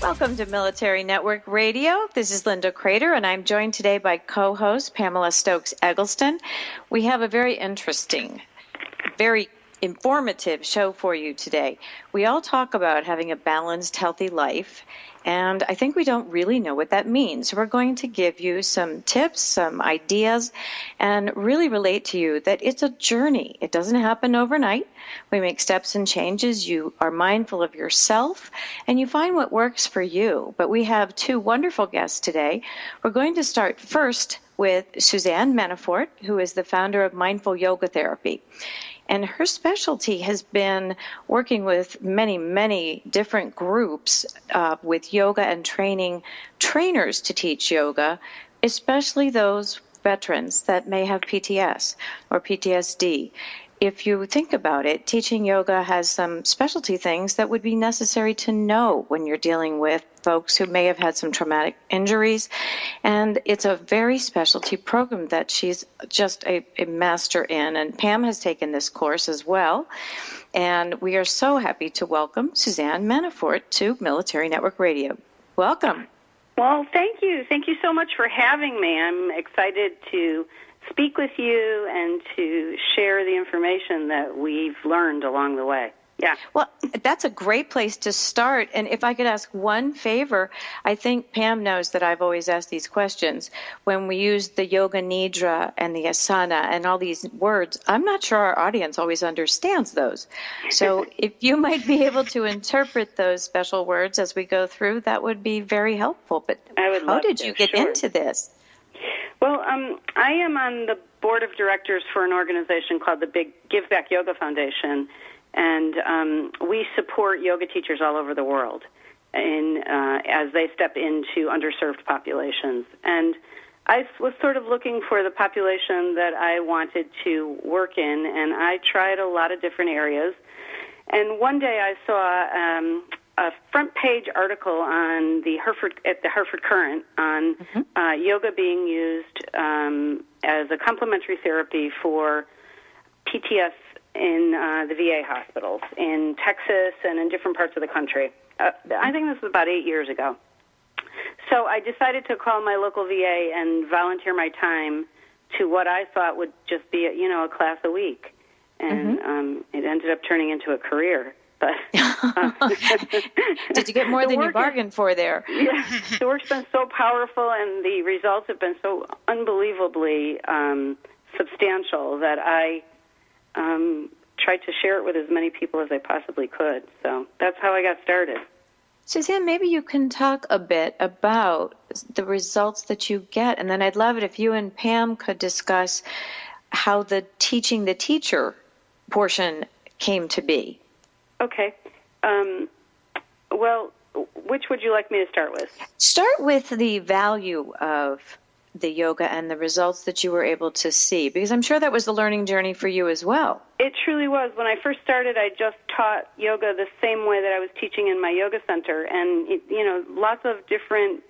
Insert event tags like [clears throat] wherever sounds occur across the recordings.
Welcome to Military Network Radio. This is Linda Kreter, and I'm joined today by co host Pamela Stokes Eggleston. We have a very interesting, very informative show for you today. We all talk about having a balanced, healthy life, and I think we don't really know what that means. So We're going to give you some tips, some ideas, and really relate to you that it's a journey. It doesn't happen overnight. We make steps and changes. You are mindful of yourself and you find what works for you. But we have two wonderful guests today. We're going to start first with Suzanne Manafort, who is the founder of Mindful Yoga Therapy. And her specialty has been working with many, many different groups uh, with yoga and training trainers to teach yoga, especially those veterans that may have PTS or PTSD if you think about it, teaching yoga has some specialty things that would be necessary to know when you're dealing with folks who may have had some traumatic injuries. And it's a very specialty program that she's just a, a master in. And Pam has taken this course as well. And we are so happy to welcome Suzanne Manafort to Military Network Radio. Welcome. Well, thank you. Thank you so much for having me. I'm excited to speak with you and to share the information that we've learned along the way. Yeah. Well, that's a great place to start. And if I could ask one favor, I think Pam knows that I've always asked these questions. When we use the yoga nidra and the asana and all these words, I'm not sure our audience always understands those. So [laughs] if you might be able to interpret those special words as we go through, that would be very helpful. But how did to, you get sure. into this? Well, um, I am on the board of directors for an organization called the Big Give Back Yoga Foundation, and um, we support yoga teachers all over the world in, uh, as they step into underserved populations. And I was sort of looking for the population that I wanted to work in, and I tried a lot of different areas. And one day I saw um, a front page article on the Hartford at the Hartford Courant on mm-hmm. uh, yoga being used um, as a complementary therapy for PTS in uh, the VA hospitals in Texas and in different parts of the country. Uh, I think this was about eight years ago. So I decided to call my local VA and volunteer my time to what I thought would just be, a, you know, a class a week, and mm-hmm. um, it ended up turning into a career. But [laughs] uh, did you get more [laughs] than you bargained for there? [laughs] Yeah, the work's been so powerful, and the results have been so unbelievably um, substantial that I um, tried to share it with as many people as I possibly could. So that's how I got started. Suzanne, maybe you can talk a bit about the results that you get, and then I'd love it if you and Pam could discuss how the teaching the teacher portion came to be. Okay. Um, well, which would you like me to start with? Start with the value of the yoga and the results that you were able to see because I'm sure that was the learning journey for you as well. It truly was. When I first started, I just taught yoga the same way that I was teaching in my yoga center and you know, lots of different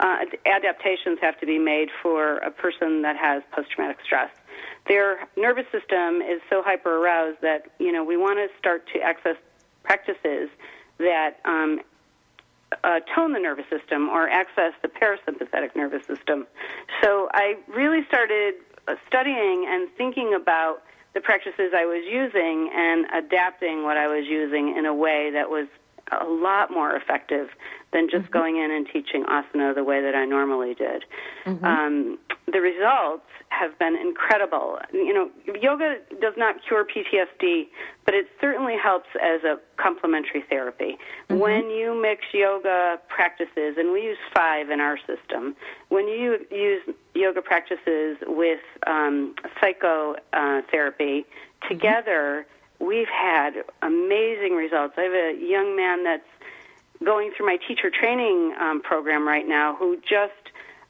uh, adaptations have to be made for a person that has post traumatic stress their nervous system is so hyper aroused that you know we want to start to access practices that um, uh, tone the nervous system or access the parasympathetic nervous system. So I really started uh, studying and thinking about the practices I was using and adapting what I was using in a way that was a lot more effective than just mm-hmm. going in and teaching asana the way that I normally did. Mm-hmm. Um, the results have been incredible. You know, yoga does not cure PTSD, but it certainly helps as a complementary therapy. Mm-hmm. When you mix yoga practices, and we use five in our system, when you use yoga practices with um, psychotherapy uh, together, we've had amazing results. I have a young man that's going through my teacher training um, program right now who just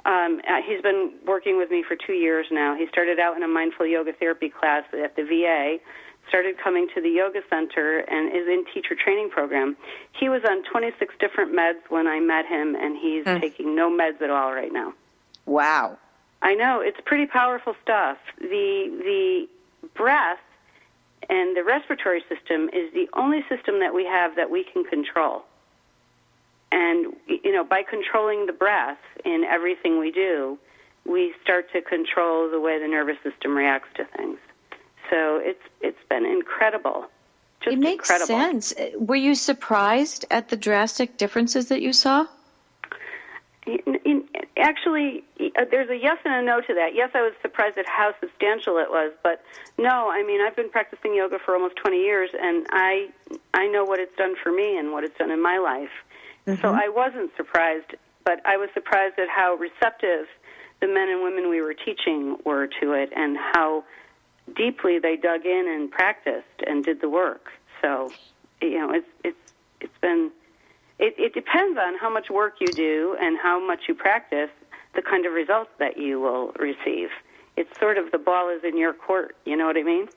um, uh, he's been working with me for two years now. He started out in a mindful yoga therapy class at the VA, started coming to the yoga center, and is in teacher training program. He was on 26 different meds when I met him, and he's mm. taking no meds at all right now. Wow. I know it's pretty powerful stuff. The the breath and the respiratory system is the only system that we have that we can control. And, you know, by controlling the breath in everything we do, we start to control the way the nervous system reacts to things. So it's it's been incredible. Just it makes incredible. sense. Uh, were you surprised at the drastic differences that you saw? In, in, actually, uh, there's a yes and a no to that. Yes, I was surprised at how substantial it was, but no, I mean, I've been practicing yoga for almost 20 years, and I I know what it's done for me and what it's done in my life. Mm-hmm. So I wasn't surprised, but I was surprised at how receptive the men and women we were teaching were to it and how deeply they dug in and practiced and did the work. So, you know, it's it's it's been it, it depends on how much work you do and how much you practice, the kind of results that you will receive. It's sort of the ball is in your court. You know what I mean?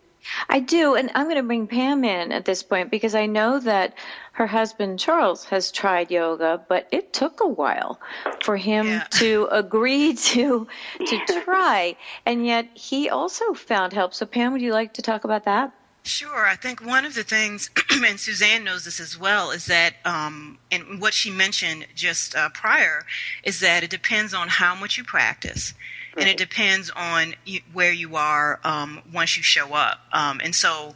I do, and I'm going to bring Pam in at this point because I know that her husband Charles has tried yoga, but it took a while for him yeah. to [laughs] agree to to try, and yet he also found help. So, Pam, would you like to talk about that? Sure. I think one of the things, [clears throat] and Suzanne knows this as well, is that, um, and what she mentioned just uh, prior, is that it depends on how much you practice and it depends on where you are um, once you show up. Um, and so,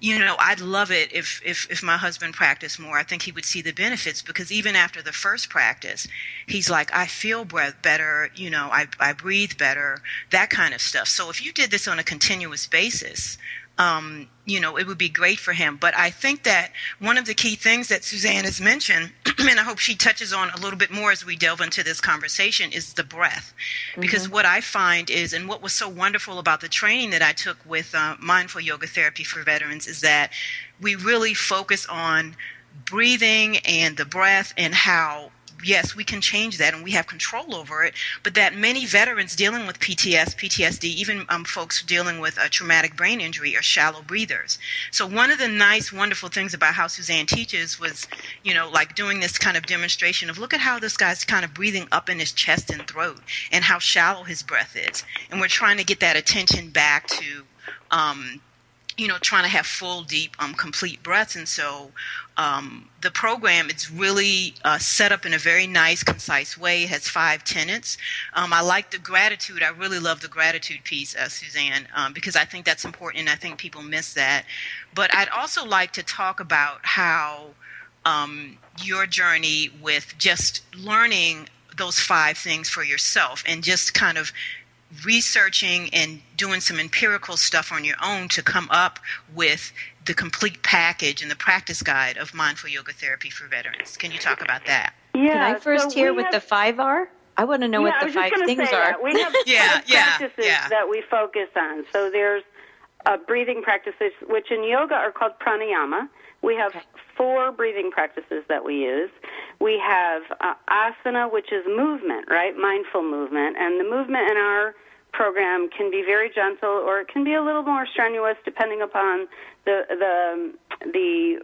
you know, I'd love it if, if if my husband practiced more. I think he would see the benefits because even after the first practice, he's like, I feel breath better. You know, I I breathe better. That kind of stuff. So if you did this on a continuous basis, um, you know, it would be great for him. But I think that one of the key things that Suzanne has mentioned, [clears throat] and I hope she touches on a little bit more as we delve into this conversation, is the breath. Because mm-hmm. what I find is, and what was so wonderful about the training that I took with uh, Mindful Yoga Therapy for Veterans, is that we really focus on breathing and the breath and how yes, we can change that and we have control over it. But that many veterans dealing with PTS, PTSD, even um, folks dealing with a traumatic brain injury are shallow breathers. So one of the nice, wonderful things about how Suzanne teaches was, you know, like doing this kind of demonstration of look at how this guy's kind of breathing up in his chest and throat and how shallow his breath is. And we're trying to get that attention back to, um, you know, trying to have full, deep, um, complete breaths. And so um, the program it's really uh, set up in a very nice, concise way. It has five tenets. Um, I like the gratitude. I really love the gratitude piece, uh, Suzanne, um, because I think that's important, and I think people miss that. But I'd also like to talk about how um, your journey with just learning those five things for yourself and just kind of researching and doing some empirical stuff on your own to come up with the complete package and the practice guide of mindful yoga therapy for veterans. Can you talk about that? Yeah. Can I first so hear what have, the five are? I want to know yeah, what the five things are. That. We have [laughs] yeah, five yeah, practices yeah. that we focus on. So there's uh, breathing practices, which in yoga are called pranayama. We have okay. four breathing practices that we use. We have uh, asana, which is movement, right? Mindful movement. And the movement in our program can be very gentle or it can be a little more strenuous depending upon the the the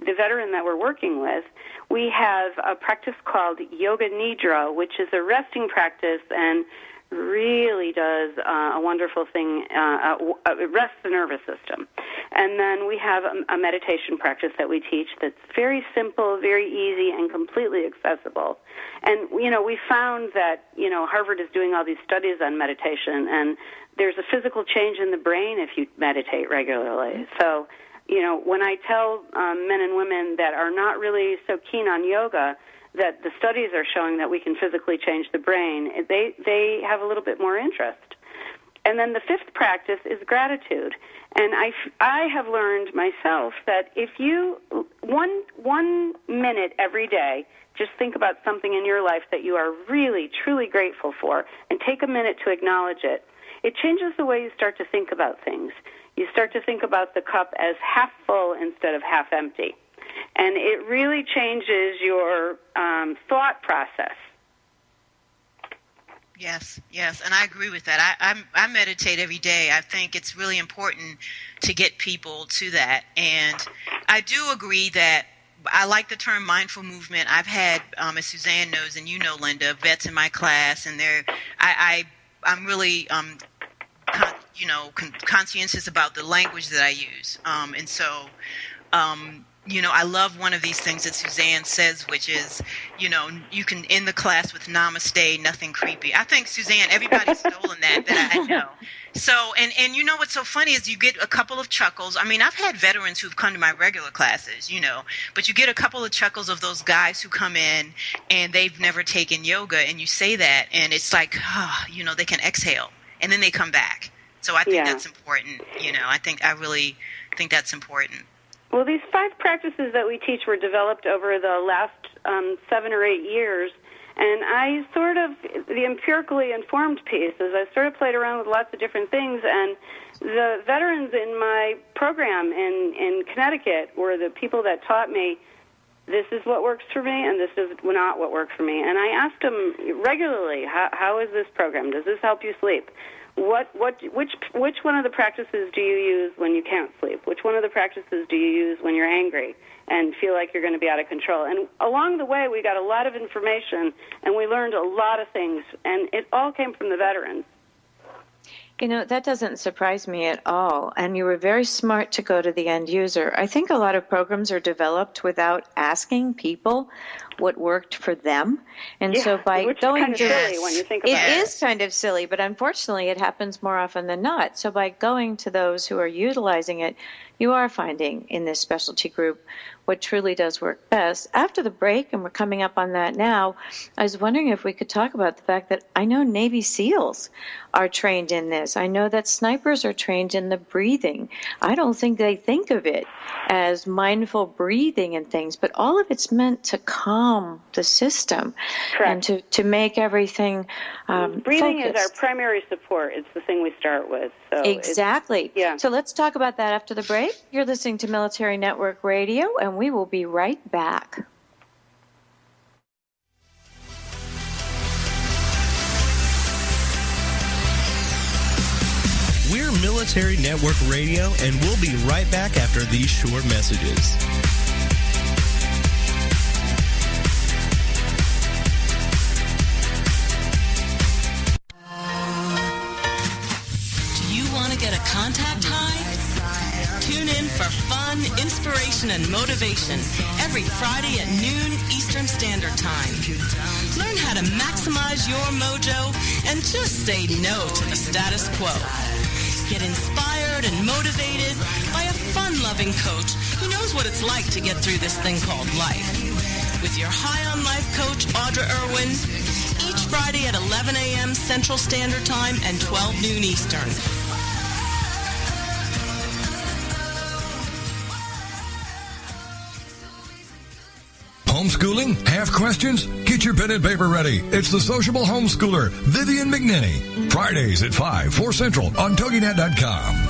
the veteran that we're working with. We have a practice called Yoga Nidra, which is a resting practice and really does uh, a wonderful thing. Uh, it rests the nervous system. And then we have a, a meditation practice that we teach that's very simple, very easy, and completely accessible. And, you know, we found that, you know, Harvard is doing all these studies on meditation, and there's a physical change in the brain if you meditate regularly. So, you know, when I tell um, men and women that are not really so keen on yoga, that the studies are showing that we can physically change the brain, they they have a little bit more interest. And then the fifth practice is gratitude. And I, I have learned myself that if you one one minute every day just think about something in your life that you are really truly grateful for and take a minute to acknowledge it. It changes the way you start to think about things. You start to think about the cup as half full instead of half empty. And it really changes your um, thought process. Yes, yes, and I agree with that. I, I, I meditate every day. I think it's really important to get people to that, and I do agree that I like the term mindful movement. I've had, um, as Suzanne knows, and you know, Linda, vets in my class, and they're I, I I'm really um, con- you know con- conscientious about the language that I use, um, and so um, you know, I love one of these things that Suzanne says, which is, you know, you can end the class with namaste, nothing creepy. I think Suzanne, everybody's [laughs] stolen that that I know. So, and and you know what's so funny is you get a couple of chuckles. I mean, I've had veterans who've come to my regular classes, you know, but you get a couple of chuckles of those guys who come in and they've never taken yoga, and you say that, and it's like, oh, you know, they can exhale, and then they come back. So I think Yeah. that's important. You know, I think I really think that's important. Well, these five practices that we teach were developed over the last um, seven or eight years. And I sort of, the empirically informed piece is I sort of played around with lots of different things. And the veterans in my program in, in Connecticut were the people that taught me this is what works for me and this is not what works for me. And I asked them regularly, how, how is this program? Does this help you sleep? What, what, which, which one of the practices do you use when you can't sleep? Which one of the practices do you use when you're angry and feel like you're going to be out of control? And along the way, we got a lot of information and we learned a lot of things, and it all came from the veterans. You know, that doesn't surprise me at all. And you were very smart to go to the end user. I think a lot of programs are developed without asking people what worked for them. And so by which going kind of to silly when you think It it. is kind of silly, but unfortunately it happens more often than not. So by going to those who are utilizing it, you are finding in this specialty group what truly does work best. After the break, and we're coming up on that now, I was wondering if we could talk about the fact that I know Navy SEALs are trained in this. I know that snipers are trained in the breathing. I don't think they think of it as mindful breathing and things, but all of it's meant to calm the system and to, to make everything um, Breathing is our primary support. It's the thing we start with. So Exactly. yeah. So let's talk about that after the break. You're listening to Military Network Radio, and we will be right back. We're Military Network Radio, and we'll be right back after these short messages. Inspiration, and motivation every Friday at noon Eastern Standard Time. Learn how to maximize your mojo and just say no to the status quo. Get inspired and motivated by a fun-loving coach who knows what it's like to get through this thing called life. With your High on Life coach, Audra Irwin, each Friday at 11 a.m. Central Standard Time and 12 noon Eastern. Homeschooling? Have questions? Get your pen and paper ready. It's the sociable homeschooler, Vivian McNinney. Fridays at 5, 4 Central on TogiNet.com.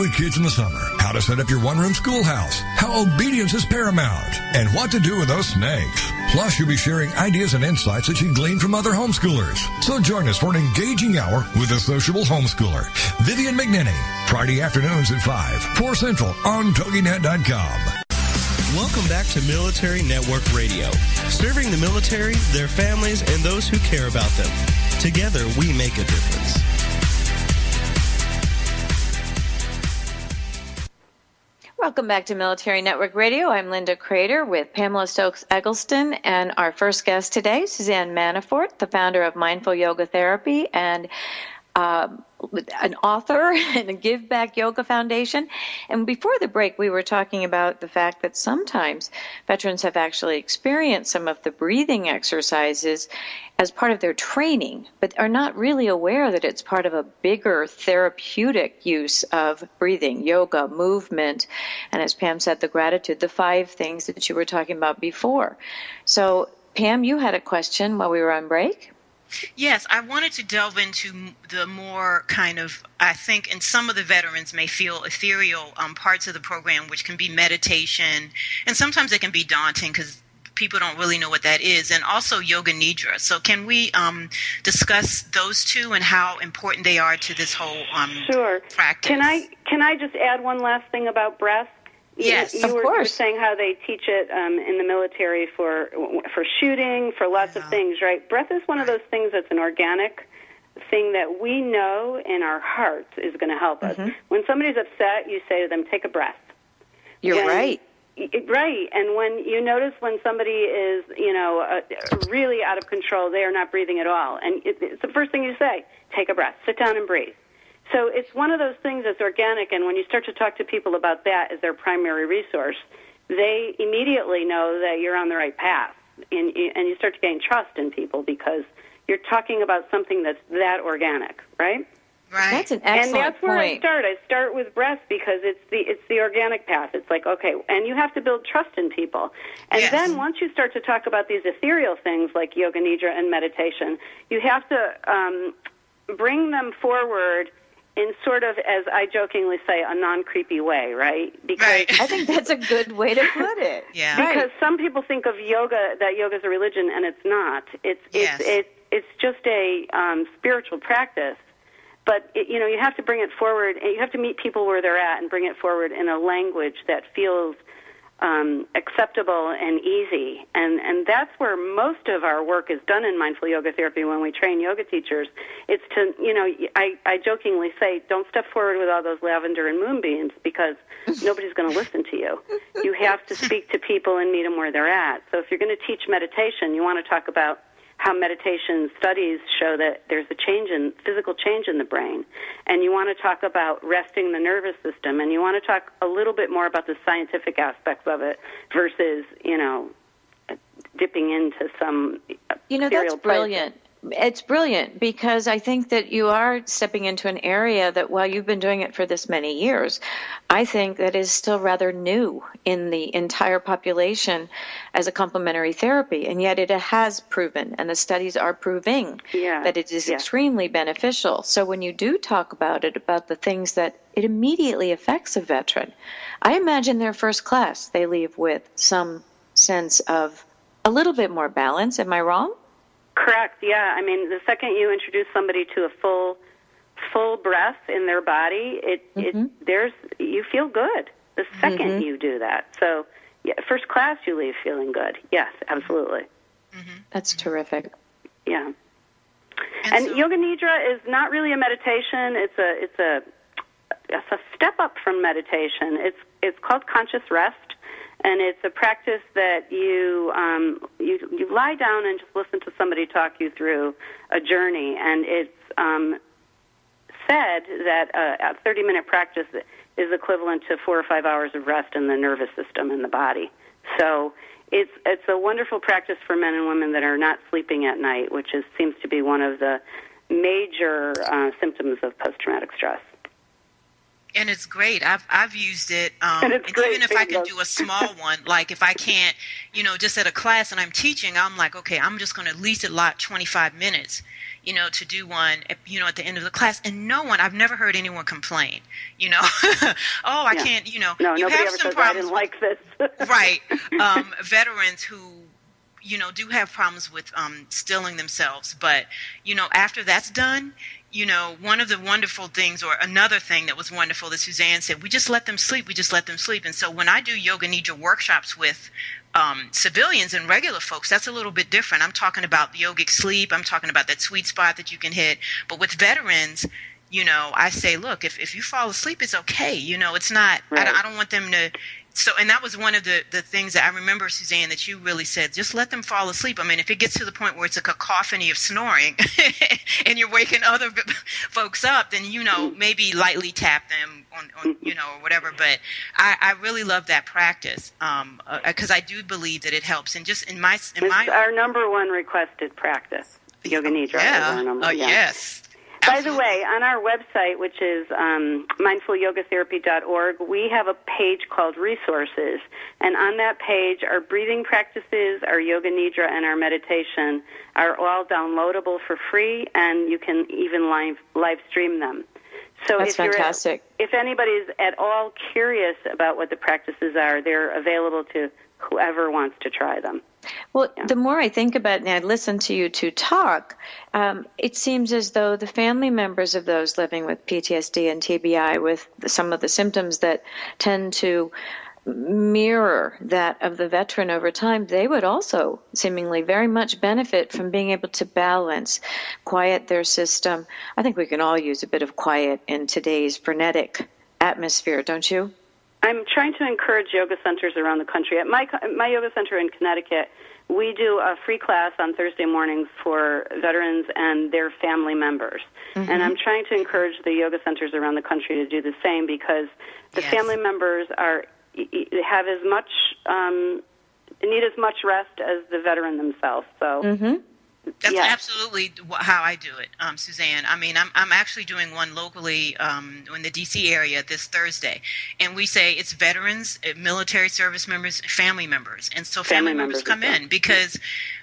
with kids in the summer? How to set up your one-room schoolhouse? How obedience is paramount? And what to do with those snakes? Plus, you'll be sharing ideas and insights that you gleaned from other homeschoolers. So join us for an engaging hour with a sociable homeschooler, Vivian McNinney, Friday afternoons at 5, 4 Central on TogiNet.com. Welcome back to Military Network Radio, serving the military, their families, and those who care about them. Together, we make a difference. Welcome back to Military Network Radio. I'm Linda Kreter with Pamela Stokes Eggleston and our first guest today, Suzanne Manafort, the founder of Mindful Yoga Therapy and uh, an author [laughs] in a Give Back Yoga Foundation. And before the break, we were talking about the fact that sometimes veterans have actually experienced some of the breathing exercises as part of their training, but are not really aware that it's part of a bigger therapeutic use of breathing, yoga, movement, and as Pam said, the gratitude, the five things that you were talking about before. So, Pam, you had a question while we were on break? Yes, I wanted to delve into the more kind of, I think, and some of the veterans may feel ethereal um, parts of the program, which can be meditation, and sometimes it can be daunting because people don't really know what that is, and also yoga nidra. So, can we um, discuss those two and how important they are to this whole um, sure. practice? Can I can I just add one last thing about breath? Yes, you, you of were, course. were saying how they teach it um, in the military for for shooting, for lots Yeah. of things, right? Breath is one of those things that's an organic thing that we know in our hearts is going to help Mm-hmm. us. When somebody's upset, you say to them, "Take a breath." You're And- right. Right, and when you notice when somebody is, you know, uh, really out of control, they are not breathing at all, and it, it's the first thing you say: take a breath, sit down, and breathe. So it's one of those things that's organic, and when you start to talk to people about that as their primary resource, they immediately know that you're on the right path, and, and you start to gain trust in people because you're talking about something that's that organic, right? right? That's an excellent and that's where I start. I start with breath because it's the it's the organic path. It's like okay, and you have to build trust in people. And Yes. then once you start to talk about these ethereal things like yoga nidra and meditation, you have to um, bring them forward in sort of, as I jokingly say, a non creepy way, right? Because right. I think that's a good way to put it. [laughs] Yeah. Right. because some people think of yoga that yoga is a religion and it's not. It's Yes. it's it's it's just a um, spiritual practice. But it, you know, you have to bring it forward. and You have to meet people where they're at and bring it forward in a language that feels um, acceptable and easy. And and that's where most of our work is done in mindful yoga therapy when we train yoga teachers. It's to you know, I I jokingly say, don't step forward with all those lavender and moonbeams because [laughs] nobody's going to listen to you. You have to speak to people and meet them where they're at. So if you're going to teach meditation, you want to talk about how meditation studies show that there's a change in physical change in the brain and you want to talk about resting the nervous system and you want to talk a little bit more about the scientific aspects of it versus you know dipping into some You know, that's brilliant. It's brilliant because I think that you are stepping into an area that while you've been doing it for this many years, I think that is still rather new in the entire population as a complementary therapy. And yet it has proven, and the studies are proving, Yeah, that it is yeah. extremely beneficial. So when you do talk about it, about the things that it immediately affects a veteran, I imagine their first class, they leave with some sense of a little bit more balance. Am I wrong? Correct. Yeah. I mean, the second you introduce somebody to a full, full breath in their body, it, Mm-hmm. it there's you feel good the 2nd you do that. So, yeah, first class you leave feeling good. Yes, absolutely. That's terrific. Yeah. And And so- yoga nidra is not really a meditation. It's a it's a it's a step up from meditation. It's it's called conscious rest, and it's a practice that you um, you you lie down and just listen to somebody talk you through a journey, and it's um, said that a, a 30 minute practice is equivalent to four or five hours of rest in the nervous system and the body. So it's it's a wonderful practice for men and women that are not sleeping at night, which is seems to be one of the major uh, symptoms of post traumatic stress. And it's great. I've I've used it, um, And even if I can do a small [laughs] one, like if I can't, you know, just at a class and I'm teaching, I'm like, okay, I'm just going to at least allot 25 minutes, you know, to do one, at- you know, at the end of the class, and no one, I've never heard anyone complain, you know, [laughs] oh, I Yeah. can't, you know, No, you nobody have ever some problems didn't like this. [laughs] right um, veterans who you know do have problems with um, stilling themselves but you know after that's done you know one of the wonderful things or another thing that was wonderful that suzanne said we just let them sleep we just let them sleep. And so when i do yoga nidra workshops with um, civilians and regular folks that's a little bit different. I'm talking about yogic sleep. I'm talking about that sweet spot that you can hit. But with veterans you know i say look if, if you fall asleep it's okay. You know it's not Right. don't- I don't want them to so and that was one of the the things that I remember Suzanne that you really said just let them fall asleep. I mean if it gets to the point where it's a cacophony of snoring [laughs] and you're waking other folks up then you know maybe lightly tap them on, on you know or whatever but I, I really love that practice um because uh, I do believe that it helps and just in my in it's my our number one requested practice. Yoga Nidra yeah. is our number. Oh, yeah. yes. By the way, on our website, which is um, mindfulyogatherapy.org, we have a page called Resources. And on that page, our breathing practices, our Yoga Nidra, and our meditation are all downloadable for free, and you can even live, live stream them. So That's if you're fantastic. if anybody's at all curious about what the practices are, they're available to whoever wants to try them. Well, the more I think about it and I listen to you two talk, um, it seems as though the family members of those living with PTSD and TBI, with some of the symptoms that tend to mirror that of the veteran over time, they would also seemingly very much benefit from being able to balance, quiet their system. I think we can all use a bit of quiet in today's frenetic atmosphere, don't you? I'm trying to encourage yoga centers around the country. At my my yoga center in Connecticut, we do a free class on Thursday mornings for veterans and their family members. Mm-hmm. And I'm trying to encourage the yoga centers around the country to do the same because the Yes. family members are have as much um, need as much rest as the veteran themselves. So Mm-hmm. That's Yes. absolutely how I do it, um, Suzanne. I mean, I'm I'm actually doing one locally um, in the D.C. area this Thursday, and we say it's veterans, military service members, family members, and so family, Family members, members come in because.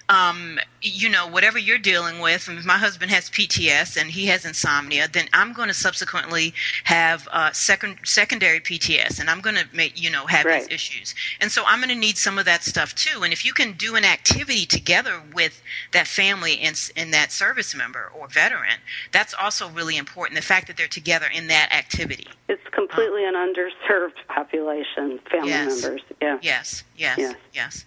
Um, you know, whatever you're dealing with, if my husband has PTS and he has insomnia, then I'm going to subsequently have uh, second secondary PTS, and I'm going to make you know have Right. these issues, and so I'm going to need some of that stuff too. And if you can do an activity together with that family and that service member or veteran, that's also really important. The fact that they're together in that activity. it's completely an underserved population, family Yes. members. Yeah. Yes, yes, Yes. yes.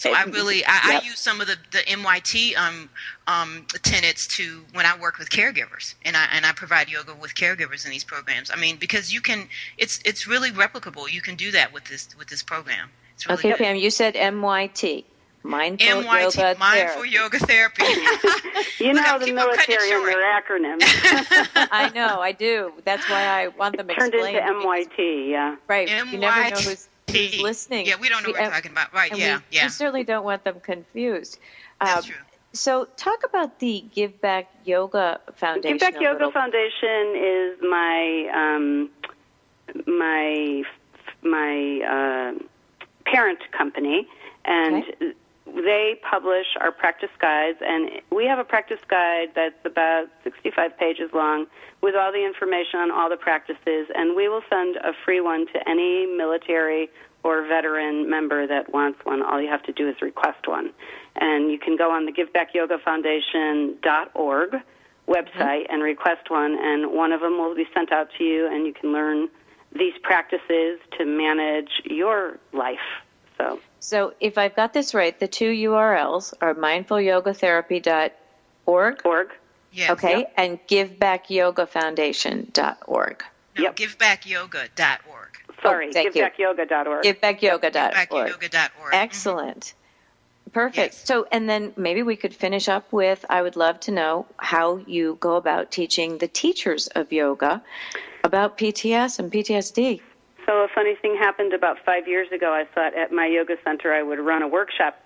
So I really I, Yep. I use some of the the MYT um um tenets to when I work with caregivers and I and I provide yoga with caregivers in these programs. I mean because you can it's it's really replicable. You can do that with this with this program. It's really Okay, good. Pam, you said MYT. Mindful MYT Yoga mindful Therapy. yoga therapy. [laughs] You know the keep on cutting it military and their acronyms [laughs] I know, I do. That's why I want them turned explained. into MYT. Yeah. Right. You never know who's, who's listening. Yeah, we don't know what we're talking about. Right, and yeah, we, yeah. we certainly don't want them confused. That's Um, true. So, talk about the Give Back Yoga Foundation. Give Back Yoga little. Foundation is my um, my my uh, parent company, and Okay. They publish our practice guides. And we have a practice guide that's about 65 pages long with all the information on all the practices. And we will send a free one to any military or veteran member that wants one. All you have to do is request one. And you can go on the givebackyogafoundation.org website and request one, and one of them will be sent out to you, and you can learn these practices to manage your life. So, So, if I've got this right, the two URLs are mindfulyogatherapy.org, org. Yeah. okay, and givebackyogafoundation.org. No, Yep. givebackyoga.org. Sorry, Oh, thank you. givebackyoga.org. Givebackyoga.org. Givebackyoga.org. Mm-hmm. Excellent. Perfect. Yes. So, and then maybe we could finish up with I would love to know how you go about teaching the teachers of yoga about PTS and PTSD. So a funny thing happened about five years ago. I thought at my yoga center I would run a workshop,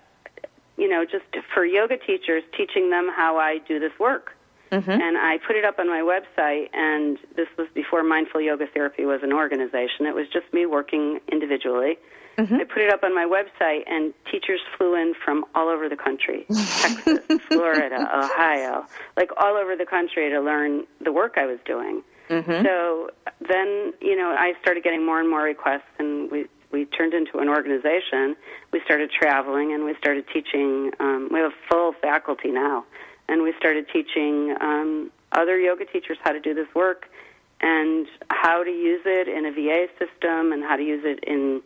you know, just for yoga teachers, teaching them how I do this work. Mm-hmm. And I put it up on my website, and this was before Mindful Yoga Therapy was an organization. It was just me working individually. Mm-hmm. I put it up on my website, and teachers flew in from all over the country [laughs] Texas, Florida, Ohio, like all over the country to learn the work I was doing. Mm-hmm. So then, you know, I started getting more and more requests, and we we turned into an organization. We started traveling, and we started teaching. Um, we have a full faculty now, and we started teaching um, other yoga teachers how to do this work, and how to use it in a VA system, and how to use it in.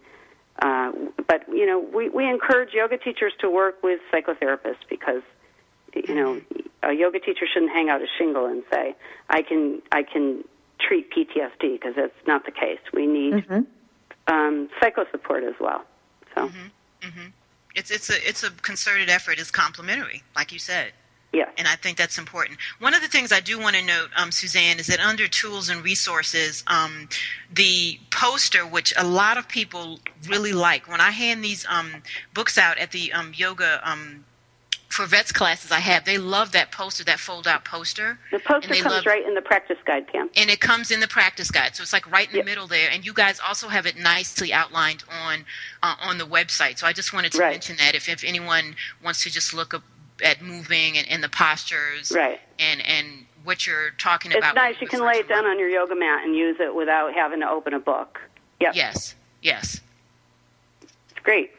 Uh, but you know, we we encourage yoga teachers to work with psychotherapists because you know, a yoga teacher shouldn't hang out a shingle and say, "I can I can treat PTSD" because that's not the case. We need Mm-hmm. um, psycho support as well. So. Mm-hmm. Mm-hmm. It's it's a it's a concerted effort. It's complementary, like you said. Yeah. And I think that's important. One of the things I do want to note, um, Suzanne, is that under tools and resources, um, the poster, which a lot of people really like, when I hand these um, books out at the um, yoga um, for vets classes I have, they love that poster, that fold out poster. The poster comes love, right in the practice guide, Pam. And it comes in the practice guide, so it's like right in the middle there. And you guys also have it nicely outlined on uh, on the website. So I just wanted to right. mention that if, if anyone wants to just look up at moving and, and the postures, right, and and what you're talking it's about. It's nice. You can lay it down on your yoga mat and use it without having to open a book. Yep. Yes. Yes. It's great.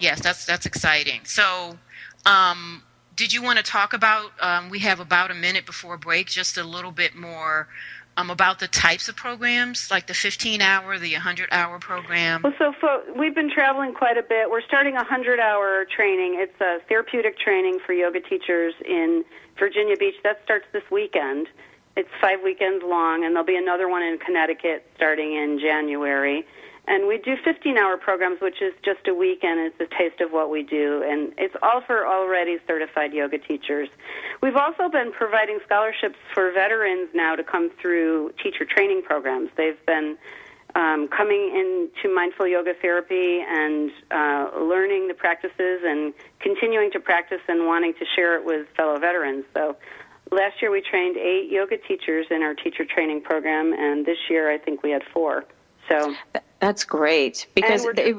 Yes, that's that's exciting. So, um, did you want to talk about? Um, we have about a minute before break. Just a little bit more um, about the types of programs, like the 15 hour, the 100 hour program? Well, so for, we've been traveling quite a bit. We're starting a 100 hour training. It's a therapeutic training for yoga teachers in Virginia Beach. That starts this weekend. It's five weekends long, and there'll be another one in Connecticut starting in January. And we do 15 hour programs, which is just a week and it's a taste of what we do. And it's all for already certified yoga teachers. We've also been providing scholarships for veterans now to come through teacher training programs. They've been um, coming into mindful yoga therapy and uh, learning the practices and continuing to practice and wanting to share it with fellow veterans. So last year we trained eight yoga teachers in our teacher training program, and this year I think we had four. So that's great because they,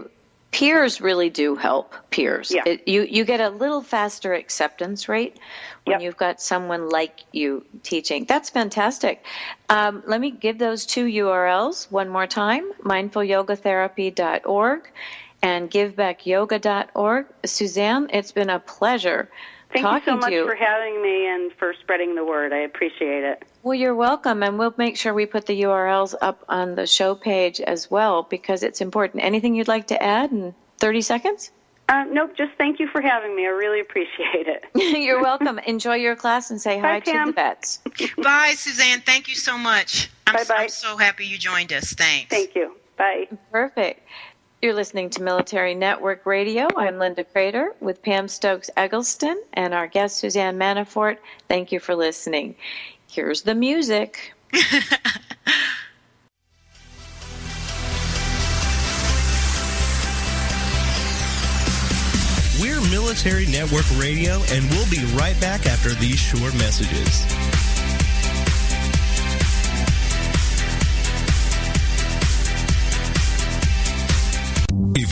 peers really do help peers. Yeah. It, you you get a little faster acceptance rate when yep. you've got someone like you teaching. That's fantastic. Um, let me give those two URLs one more time: mindfulyogatherapy.org and givebackyoga.org. Suzanne, it's been a pleasure Thank talking you so much you. for having me and for spreading the word. I appreciate it. Well, you're welcome, and we'll make sure we put the URLs up on the show page as well because it's important. Anything you'd like to add in 30 seconds? Uh, nope, just thank you for having me. I really appreciate it. [laughs] [laughs] You're welcome. Enjoy your class and say hi Bye, to the vets. [laughs] Bye, Suzanne. Thank you so much. I'm, Bye-bye. I'm so happy you joined us. Thanks. Thank you. Bye. Perfect. You're listening to Military Network Radio. I'm Linda Kreter with Pam Stokes Eggleston and our guest Suzanne Manafort. Thank you for listening. Here's the music. [laughs] We're Military Network Radio, and we'll be right back after these short messages.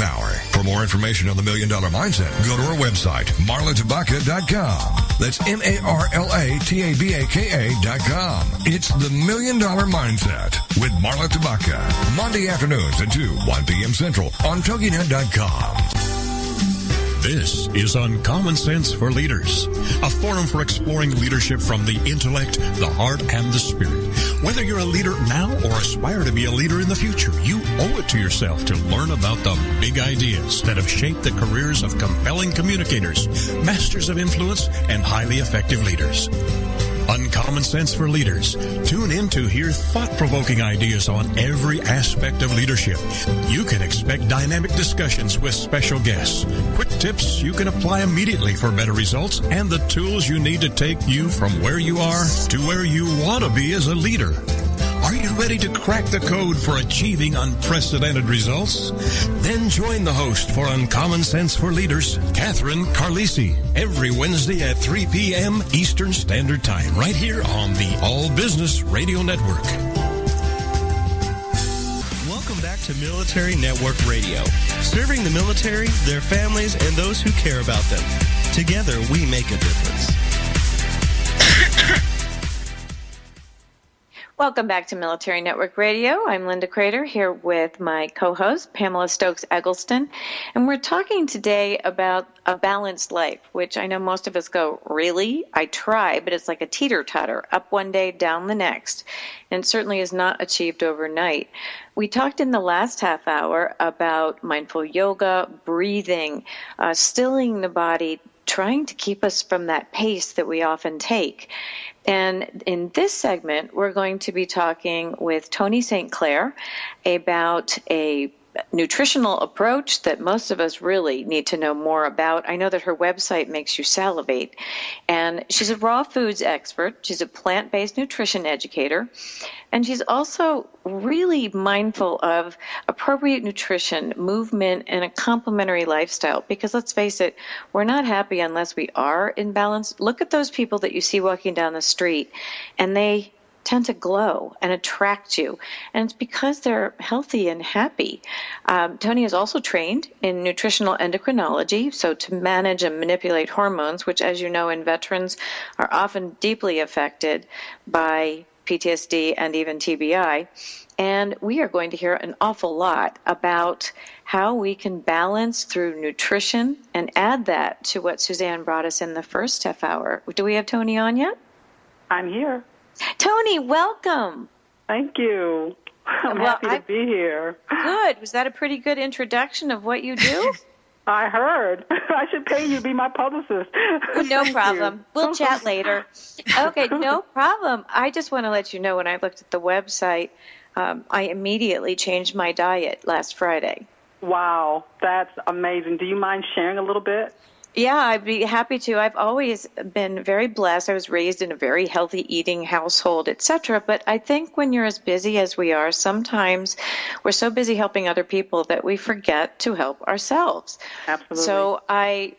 For more information on the Million Dollar Mindset, go to our website, marlatabaka.com. That's M-A-R-L-A-T-A-B-A-K-A dot com. It's the Million Dollar Mindset with Marla Tabaka. Monday afternoons at 2, 1 p.m. Central on TogiNet.com. This is Uncommon Sense for Leaders, a forum for exploring leadership from the intellect, the heart, and the spirit. Whether you're a leader now or aspire to be a leader in the future, you owe it to yourself to learn about the big ideas that have shaped the careers of compelling communicators, masters of influence, and highly effective leaders. Uncommon Sense for Leaders. Tune in to hear thought-provoking ideas on every aspect of leadership. You can expect dynamic discussions with special guests, quick tips you can apply immediately for better results, and the tools you need to take you from where you are to where you want to be as a leader. You ready to crack the code for achieving unprecedented results? Then join the host for Uncommon Sense for Leaders, Catherine Carlisi, every Wednesday at 3 p.m. Eastern Standard Time, right here on the All Business Radio Network. Welcome back to Military Network Radio, serving the military, their families, and those who care about them. Together, we make a difference. Welcome back to Military Network Radio. I'm Linda Kreter here with my co host, Pamela Stokes Eggleston. And we're talking today about a balanced life, which I know most of us go, Really? I try, but it's like a teeter totter, up one day, down the next. And certainly is not achieved overnight. We talked in the last half hour about mindful yoga, breathing, uh, stilling the body, trying to keep us from that pace that we often take. And in this segment, we're going to be talking with Toni St. Clair about a nutritional approach that most of us really need to know more about. I know that her website makes you salivate. And she's a raw foods expert, she's a plant based nutrition educator, and she's also really mindful of appropriate nutrition, movement, and a complementary lifestyle. Because let's face it, we're not happy unless we are in balance. Look at those people that you see walking down the street, and they tend to glow and attract you. And it's because they're healthy and happy. Um, Toni is also trained in nutritional endocrinology, so to manage and manipulate hormones, which, as you know, in veterans are often deeply affected by PTSD and even TBI. And we are going to hear an awful lot about how we can balance through nutrition and add that to what Suzanne brought us in the first half hour. Do we have Toni on yet? I'm here. Toni, welcome. Thank you. I'm well, happy to I, be here. Good. Was that a pretty good introduction of what you do? [laughs] I heard. [laughs] I should pay you to be my publicist. [laughs] no problem. We'll chat later. Okay, no problem. I just want to let you know when I looked at the website, um, I immediately changed my diet last Friday. Wow, that's amazing. Do you mind sharing a little bit? Yeah, I'd be happy to. I've always been very blessed. I was raised in a very healthy eating household, etc. But I think when you're as busy as we are, sometimes we're so busy helping other people that we forget to help ourselves. Absolutely. So I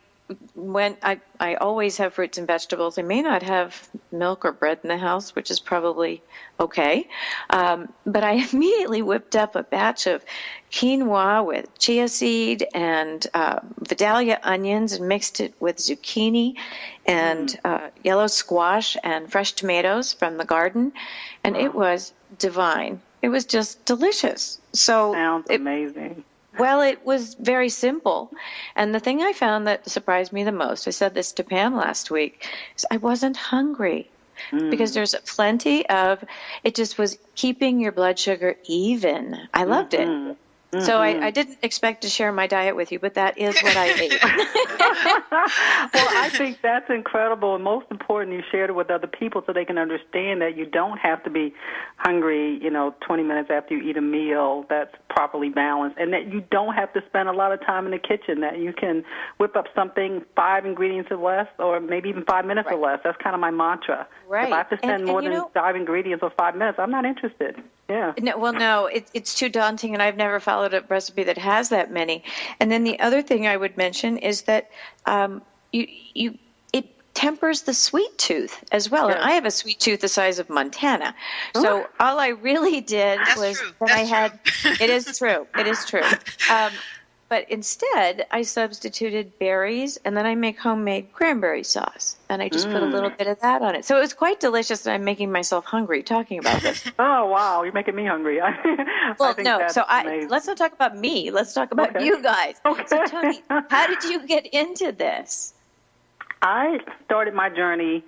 when I I always have fruits and vegetables. I may not have milk or bread in the house, which is probably okay. Um, but I [laughs] immediately whipped up a batch of quinoa with chia seed and uh, Vidalia onions and mixed it with zucchini and mm. uh, yellow squash and fresh tomatoes from the garden, and wow. it was divine. It was just delicious. So sounds it, amazing. Well, it was very simple. And the thing I found that surprised me the most, I said this to Pam last week, is I wasn't hungry. Mm. Because there's plenty of, it just was keeping your blood sugar even. I loved mm-hmm. it. Mm-hmm. So I, I, didn't expect to share my diet with you, but that is what I ate. [laughs] well, I think that's incredible, and most important, you shared it with other people so they can understand that you don't have to be hungry, you know, 20 minutes after you eat a meal that's properly balanced, and that you don't have to spend a lot of time in the kitchen. That you can whip up something five ingredients or less, or maybe even five minutes right. or less. That's kind of my mantra. Right. If I have to spend and, more and, than know, five ingredients or five minutes, I'm not interested. Yeah. No, well, no, it, it's too daunting, and I've never followed a recipe that has that many. And then the other thing I would mention is that um, you you it tempers the sweet tooth as well. Yeah. And I have a sweet tooth the size of Montana, so all I really did That's was true. that That's I had. [laughs] it is true. It is true. Um, but instead, I substituted berries, and then I make homemade cranberry sauce, and I just mm. put a little bit of that on it. So it was quite delicious, and I'm making myself hungry talking about this. [laughs] oh wow, you're making me hungry. [laughs] well, no, so I let's not talk about me. Let's talk about okay. you guys. Okay. So Toni, how did you get into this? I started my journey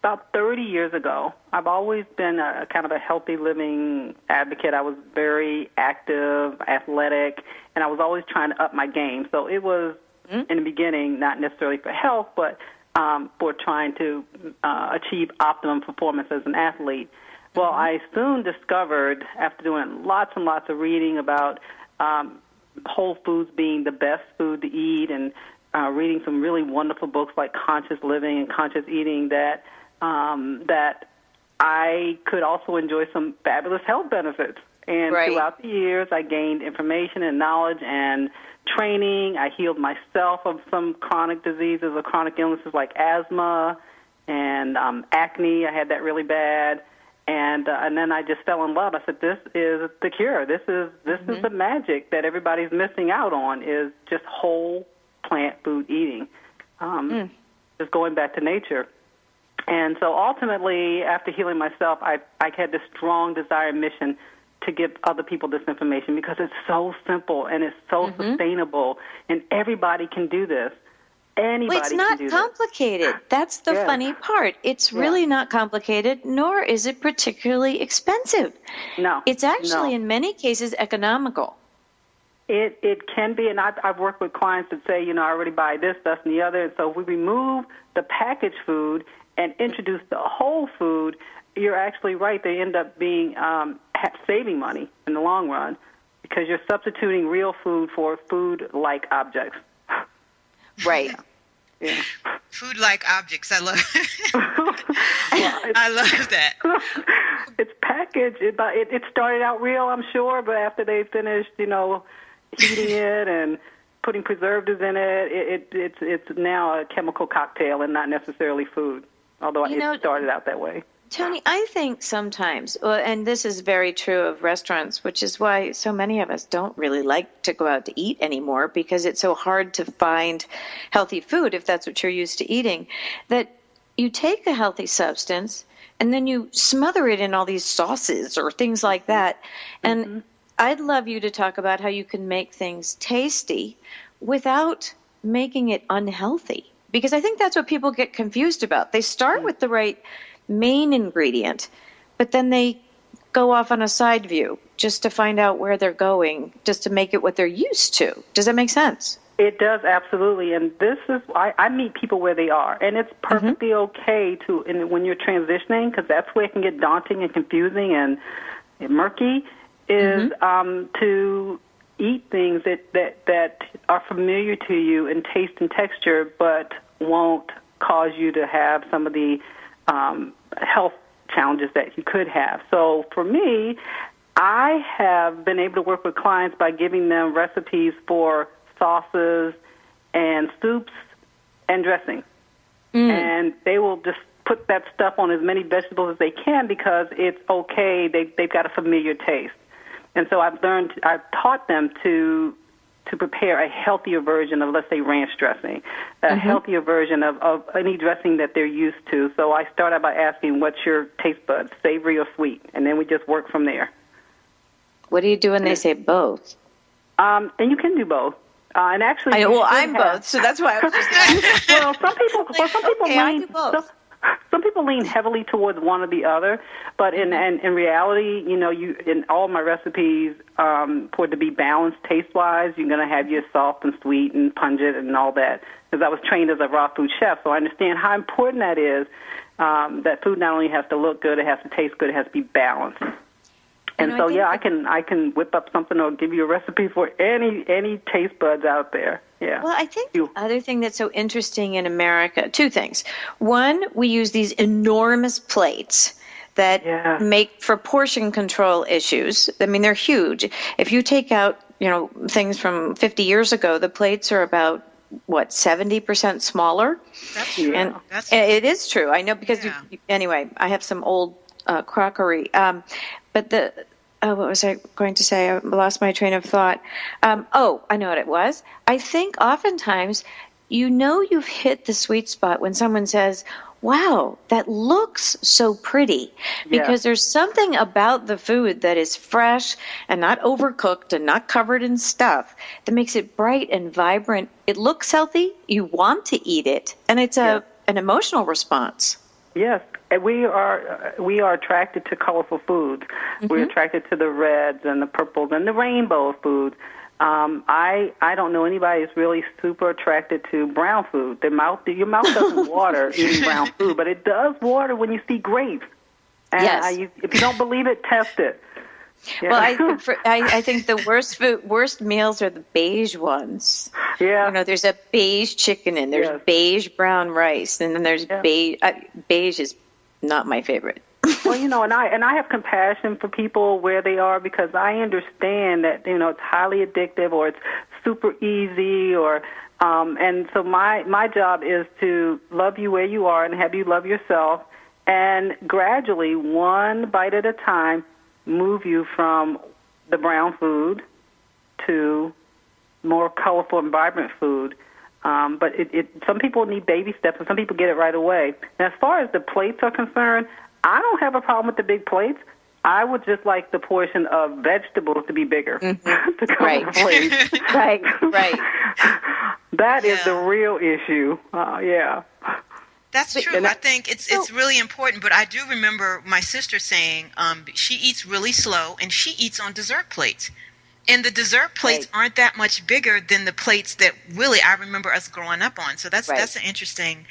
about 30 years ago. I've always been a kind of a healthy living advocate. I was very active, athletic, and I was always trying to up my game. So it was mm-hmm. in the beginning not necessarily for health, but um, for trying to uh, achieve optimum performance as an athlete. Well, mm-hmm. I soon discovered, after doing lots and lots of reading about um, whole foods being the best food to eat, and uh, reading some really wonderful books like Conscious Living and Conscious Eating, that um, that I could also enjoy some fabulous health benefits. And right. throughout the years, I gained information and knowledge and training. I healed myself of some chronic diseases or chronic illnesses like asthma and um, acne. I had that really bad. and uh, and then I just fell in love. I said, "This is the cure. This is this Mm-hmm. is the magic that everybody's missing out on. Is just whole plant food eating, um, Mm. just going back to nature." And so ultimately, after healing myself, I I had this strong desire and mission to give other people this information because it's so simple and it's so Mm-hmm. sustainable, and everybody can do this. Anybody Well, it's can not do this. complicated. That's the Yeah. funny part. It's Yeah. really not complicated, nor is it particularly expensive. No, It's actually, no. in many cases, economical. It it can be, and I've, I've worked with clients that say, you know, I already buy this, this, and the other. And so if we remove the packaged food and introduce the whole food, you're actually right. They end up being um, ha- saving money in the long run because you're substituting real food for food-like objects. [laughs] Right. Yeah. Food like objects. I love Well, [laughs] I love that. [laughs] it's packaged. It, it it started out real, I'm sure, but after they finished, you know, heating it and putting preservatives in it, it, it it's it's now a chemical cocktail and not necessarily food. Although You it know- started out that way. Toni, I think sometimes, and this is very true of restaurants, which is why so many of us don't really like to go out to eat anymore because it's so hard to find healthy food if that's what you're used to eating. That you take a healthy substance and then you smother it in all these sauces or things like mm-hmm. that. And mm-hmm. I'd love you to talk about how you can make things tasty without making it unhealthy. Because I think that's what people get confused about. They start mm. with the right main ingredient, but then they go off on a side view just to find out where they're going, just to make it what they're used to. Does that make sense? It does absolutely, and this is I, I meet people where they are, and it's perfectly okay to and when you're transitioning because that's where it can get daunting and confusing and, and murky. Is um, to eat things that that that are familiar to you in taste and texture, but won't cause you to have some of the um, health challenges that you could have. So for me, I have been able to work with clients by giving them recipes for sauces and soups and dressing. And they will just put that stuff on as many vegetables as they can because it's okay. They they've got a familiar taste. And so I've learned I've taught them to to prepare a healthier version of let's say ranch dressing, a healthier version of, of any dressing that they're used to. So I start out by asking what's your taste buds, savory or sweet, and then we just work from there. What do you do when they say both? Um, and you can do both. Uh, and actually, I, well, I'm have- both, so that's why I was just asking. [laughs] well, some people, well, some [laughs] people okay, I do both. Some, some people lean heavily towards one or the other, but in in, in reality, you know, you in all my recipes, um, for it to be balanced taste wise, you're going to have your soft and sweet and pungent and all that. Because I was trained as a raw food chef, so I understand how important that is. Um, that food not only has to look good, it has to taste good, it has to be balanced. And know, so, think yeah, I can I can whip up something or give you a recipe for any any taste buds out there. Yeah. Well, I think You- the other thing that's so interesting in America, two things. One, we use these enormous plates that Yeah. make for portion control issues. I mean, they're huge. If you take out, you know, things from 50 years ago, the plates are about what 70% smaller. That's true. And That's and it is true. I know because Yeah. you, anyway, I have some old uh, crockery. Um, but the oh, what was I going to say? I lost my train of thought. Um, oh, I know what it was. I think oftentimes you know you've hit the sweet spot when someone says, "Wow, that looks so pretty," Yeah. because there's something about the food that is fresh and not overcooked and not covered in stuff that makes it bright and vibrant. It looks healthy. You want to eat it, and it's a Yeah. an emotional response. Yes, we are uh, we are attracted to colorful foods. We're attracted to the reds and the purples and the rainbow of foods. Um, I I don't know anybody who's really super attracted to brown food. Their mouth your mouth doesn't [laughs] water eating brown food, but it does water when you see grapes. And Yes. you, if you don't believe it, test it. Yeah. Well, I, for, [laughs] I I think the worst food, worst meals are the beige ones. yeah. You know, there's a beige chicken and there's Yes. beige brown rice, and then there's Yeah. beige. Uh, beige is not my favorite. [laughs] well, you know, and I and I have compassion for people where they are because I understand that you know it's highly addictive or it's super easy or um and so my my job is to love you where you are and have you love yourself and gradually, one bite at a time, move you from the brown food to more colorful and vibrant food. Um, but it, it, some people need baby steps, and some people get it right away. And as far as the plates are concerned, I don't have a problem with the big plates. I would just like the portion of vegetables to be bigger. Mm-hmm. [laughs] to come [laughs] right. right. Right. [laughs] That yeah. is the real issue. Uh, yeah. That's true. I think it's it's really important. But I do remember my sister saying um, she eats really slow and she eats on dessert plates. And the dessert plates right. aren't that much bigger than the plates that really I remember us growing up on. So that's right. that's an interesting,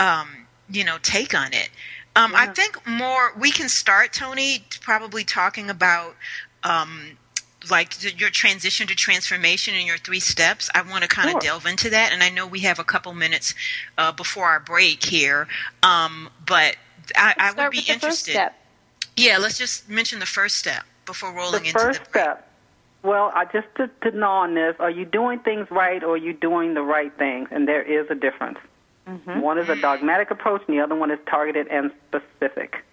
um, you know, take on it. Um, yeah. I think more we can start, Toni, probably talking about um, like your transition to transformation and your three steps. I want to kind sure. of delve into that, and I know we have a couple minutes uh, before our break here, um, but I, I would be interested. Yeah, let's just mention the first step before rolling the into first the break. step. Well, I just to, to know on this: Are you doing things right, or are you doing the right things? And there is a difference. Mm-hmm. One is a dogmatic approach, and the other one is targeted and specific.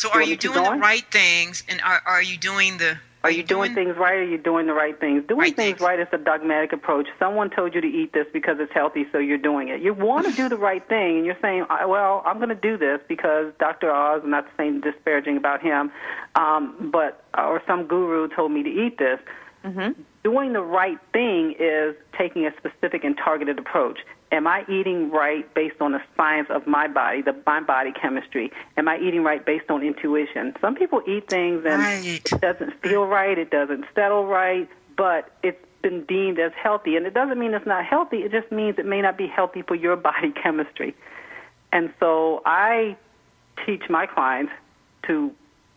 So, are you, you doing the right things, and are are you doing the are you doing, doing, things right or are you doing the right things? Doing right things, things, right is a dogmatic approach. Someone told you to eat this because it's healthy, so you're doing it. You want to do the right thing, and you're saying, well, I'm going to do this because Dr. Oz, I'm not saying disparaging about him, um, but or some guru told me to eat this. Mm-hmm. Doing the right thing is taking a specific and targeted approach. Am I eating right based on the science of my body, the my body chemistry? Am I eating right based on intuition? Some people eat things and right. it doesn't feel right, it doesn't settle right, but it's been deemed as healthy. And it doesn't mean it's not healthy, it just means it may not be healthy for your [laughs] body chemistry. And so I teach my clients to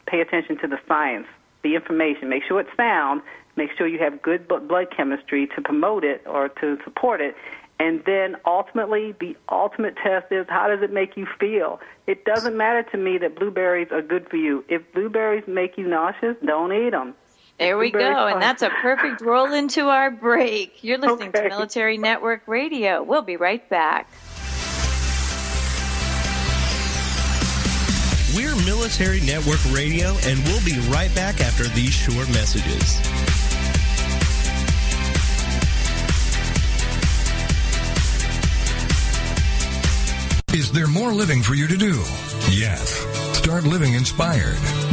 pay attention to the science, the information, make sure it's sound, make sure you have good blood chemistry to promote it or to support it, and then ultimately, the ultimate test is how does it make you feel? It doesn't matter to me that blueberries are good for you. If blueberries make you nauseous, don't eat them. There we go, and that's a perfect [laughs] roll into our break. You're listening okay. to Military Network Radio. We'll be right back. We're Military Network Radio, and we'll be right back after these short messages. Is there more living for you to do? Yes. Start living inspired.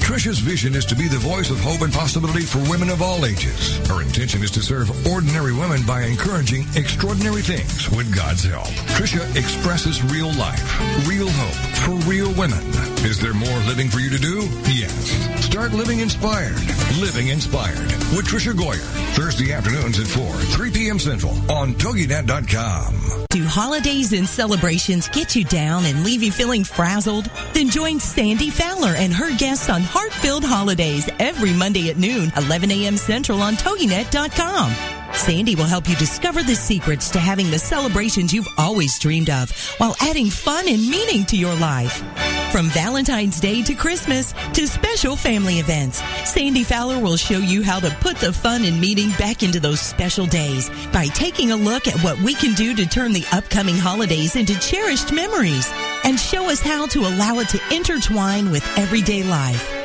Tricia's vision is to be the voice of hope and possibility for women of all ages. Her intention is to serve ordinary women by encouraging extraordinary things with God's help. Tricia expresses real life, real hope for real women. Is there more living for you to do? Yes. Start living inspired. Living Inspired with Tricia Goyer. Thursday afternoons at 4, 3 p.m. Central on TogiNet.com. Do holidays and celebrations get you down and leave you feeling frazzled? Then join Sandy Fowler and her guests on Heart-Filled Holidays every Monday at noon, 11 a.m. Central on TogiNet.com. Sandy will help you discover the secrets to having the celebrations you've always dreamed of while adding fun and meaning to your life. From Valentine's Day to Christmas to special family events, Sandy Fowler will show you how to put the fun and meaning back into those special days by taking a look at what we can do to turn the upcoming holidays into cherished memories and show us how to allow it to intertwine with everyday life.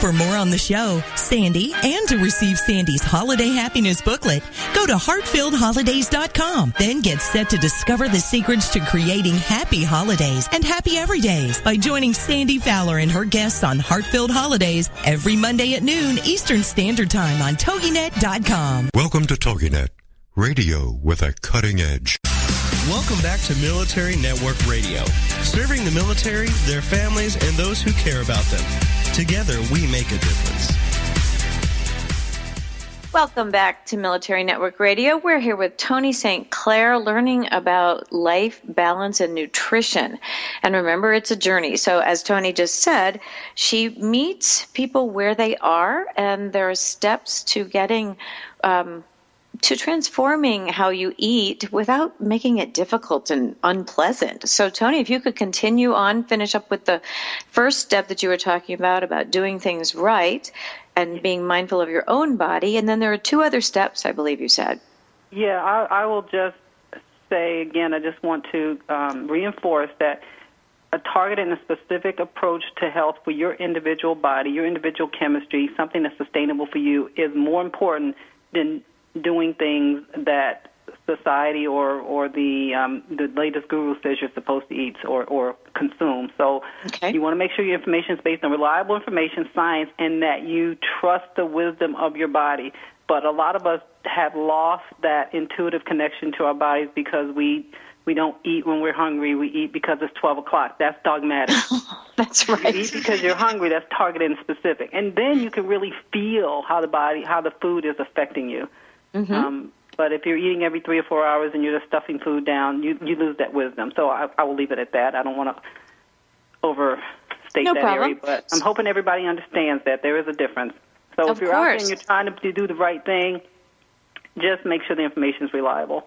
For more on the show, Sandy, and to receive Sandy's holiday happiness booklet, go to heartfilledholidays.com. Then get set to discover the secrets to creating happy holidays and happy everydays by joining Sandy Fowler and her guests on Heartfilled Holidays every Monday at noon Eastern Standard Time on TogiNet.com. Welcome to TogiNet, radio with a cutting edge. Welcome back to Military Network Radio, serving the military, their families, and those who care about them. Together, we make a difference. Welcome back to Military Network Radio. We're here with Toni St. Clair learning about life, balance, and nutrition. And remember, it's a journey. So, as Toni just said, she meets people where they are, and there are steps to getting. Um, to transforming how you eat without making it difficult and unpleasant. So, Toni, if you could continue on, finish up with the first step that you were talking about, about doing things right and being mindful of your own body. And then there are two other steps, I believe you said. Yeah, I, I will just say again, I just want to um, reinforce that a targeted and a specific approach to health for your individual body, your individual chemistry, something that's sustainable for you, is more important than doing things that society or or the um, the latest guru says you're supposed to eat or or consume. So okay. you want to make sure your information is based on reliable information, science, and that you trust the wisdom of your body. But a lot of us have lost that intuitive connection to our bodies because we we don't eat when we're hungry. We eat because it's 12 o'clock. That's dogmatic. [laughs] That's right. You eat because you're hungry. That's targeted and specific. And then you can really feel how the body, how the food is affecting you. Mm-hmm. Um, but if you're eating every three or four hours and you're just stuffing food down, you you lose that wisdom. So I, I will leave it at that. I don't want to overstate no that problem. area, but I'm hoping everybody understands that there is a difference. So of if you're course. out there and you're trying to do the right thing, just make sure the information is reliable.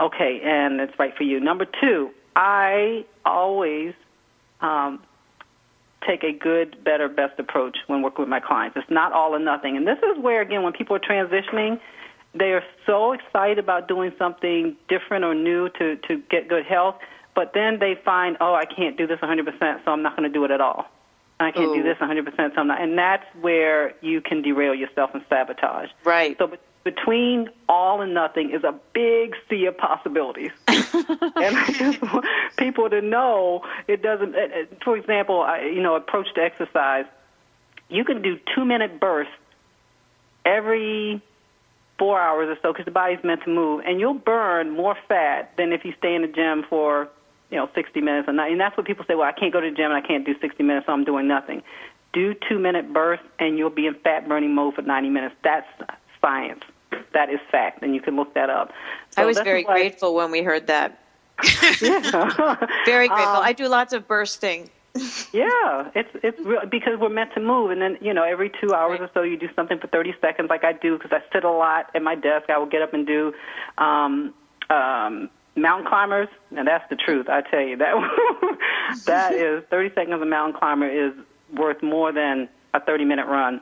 Okay, and it's right for you. Number two, I always um, take a good, better, best approach when working with my clients. It's not all or nothing. And this is where, again, when people are transitioning, they are so excited about doing something different or new to, to get good health, but then they find, oh, I can't do this 100%, so I'm not going to do it at all. I can't do this 100%, so I'm not. And that's where you can derail yourself and sabotage. Right. So between all and nothing is a big sea of possibilities. [laughs] and I just want people to know it doesn't. For example, I, you know, approach to exercise. You can do two minute bursts every four hours or so because the body's meant to move, and you'll burn more fat than if you stay in the gym for you know 60 minutes a night. And that's what people say. Well, I can't go to the gym and I can't do 60 minutes, so I'm doing nothing. Do two minute bursts, and you'll be in fat burning mode for 90 minutes. That's science. That is fact, and you can look that up. I was very why- grateful when we heard that. [laughs] Yeah. [laughs] Very grateful. Um, I do lots of bursting. [laughs] Yeah, it's it's real because we're meant to move, and then you know every two hours or so you do something for thirty seconds, like I do, because I sit a lot at my desk. I will get up and do um, um, mountain climbers, and that's the truth. I tell you that [laughs] that is thirty seconds of mountain climber is worth more than a thirty minute run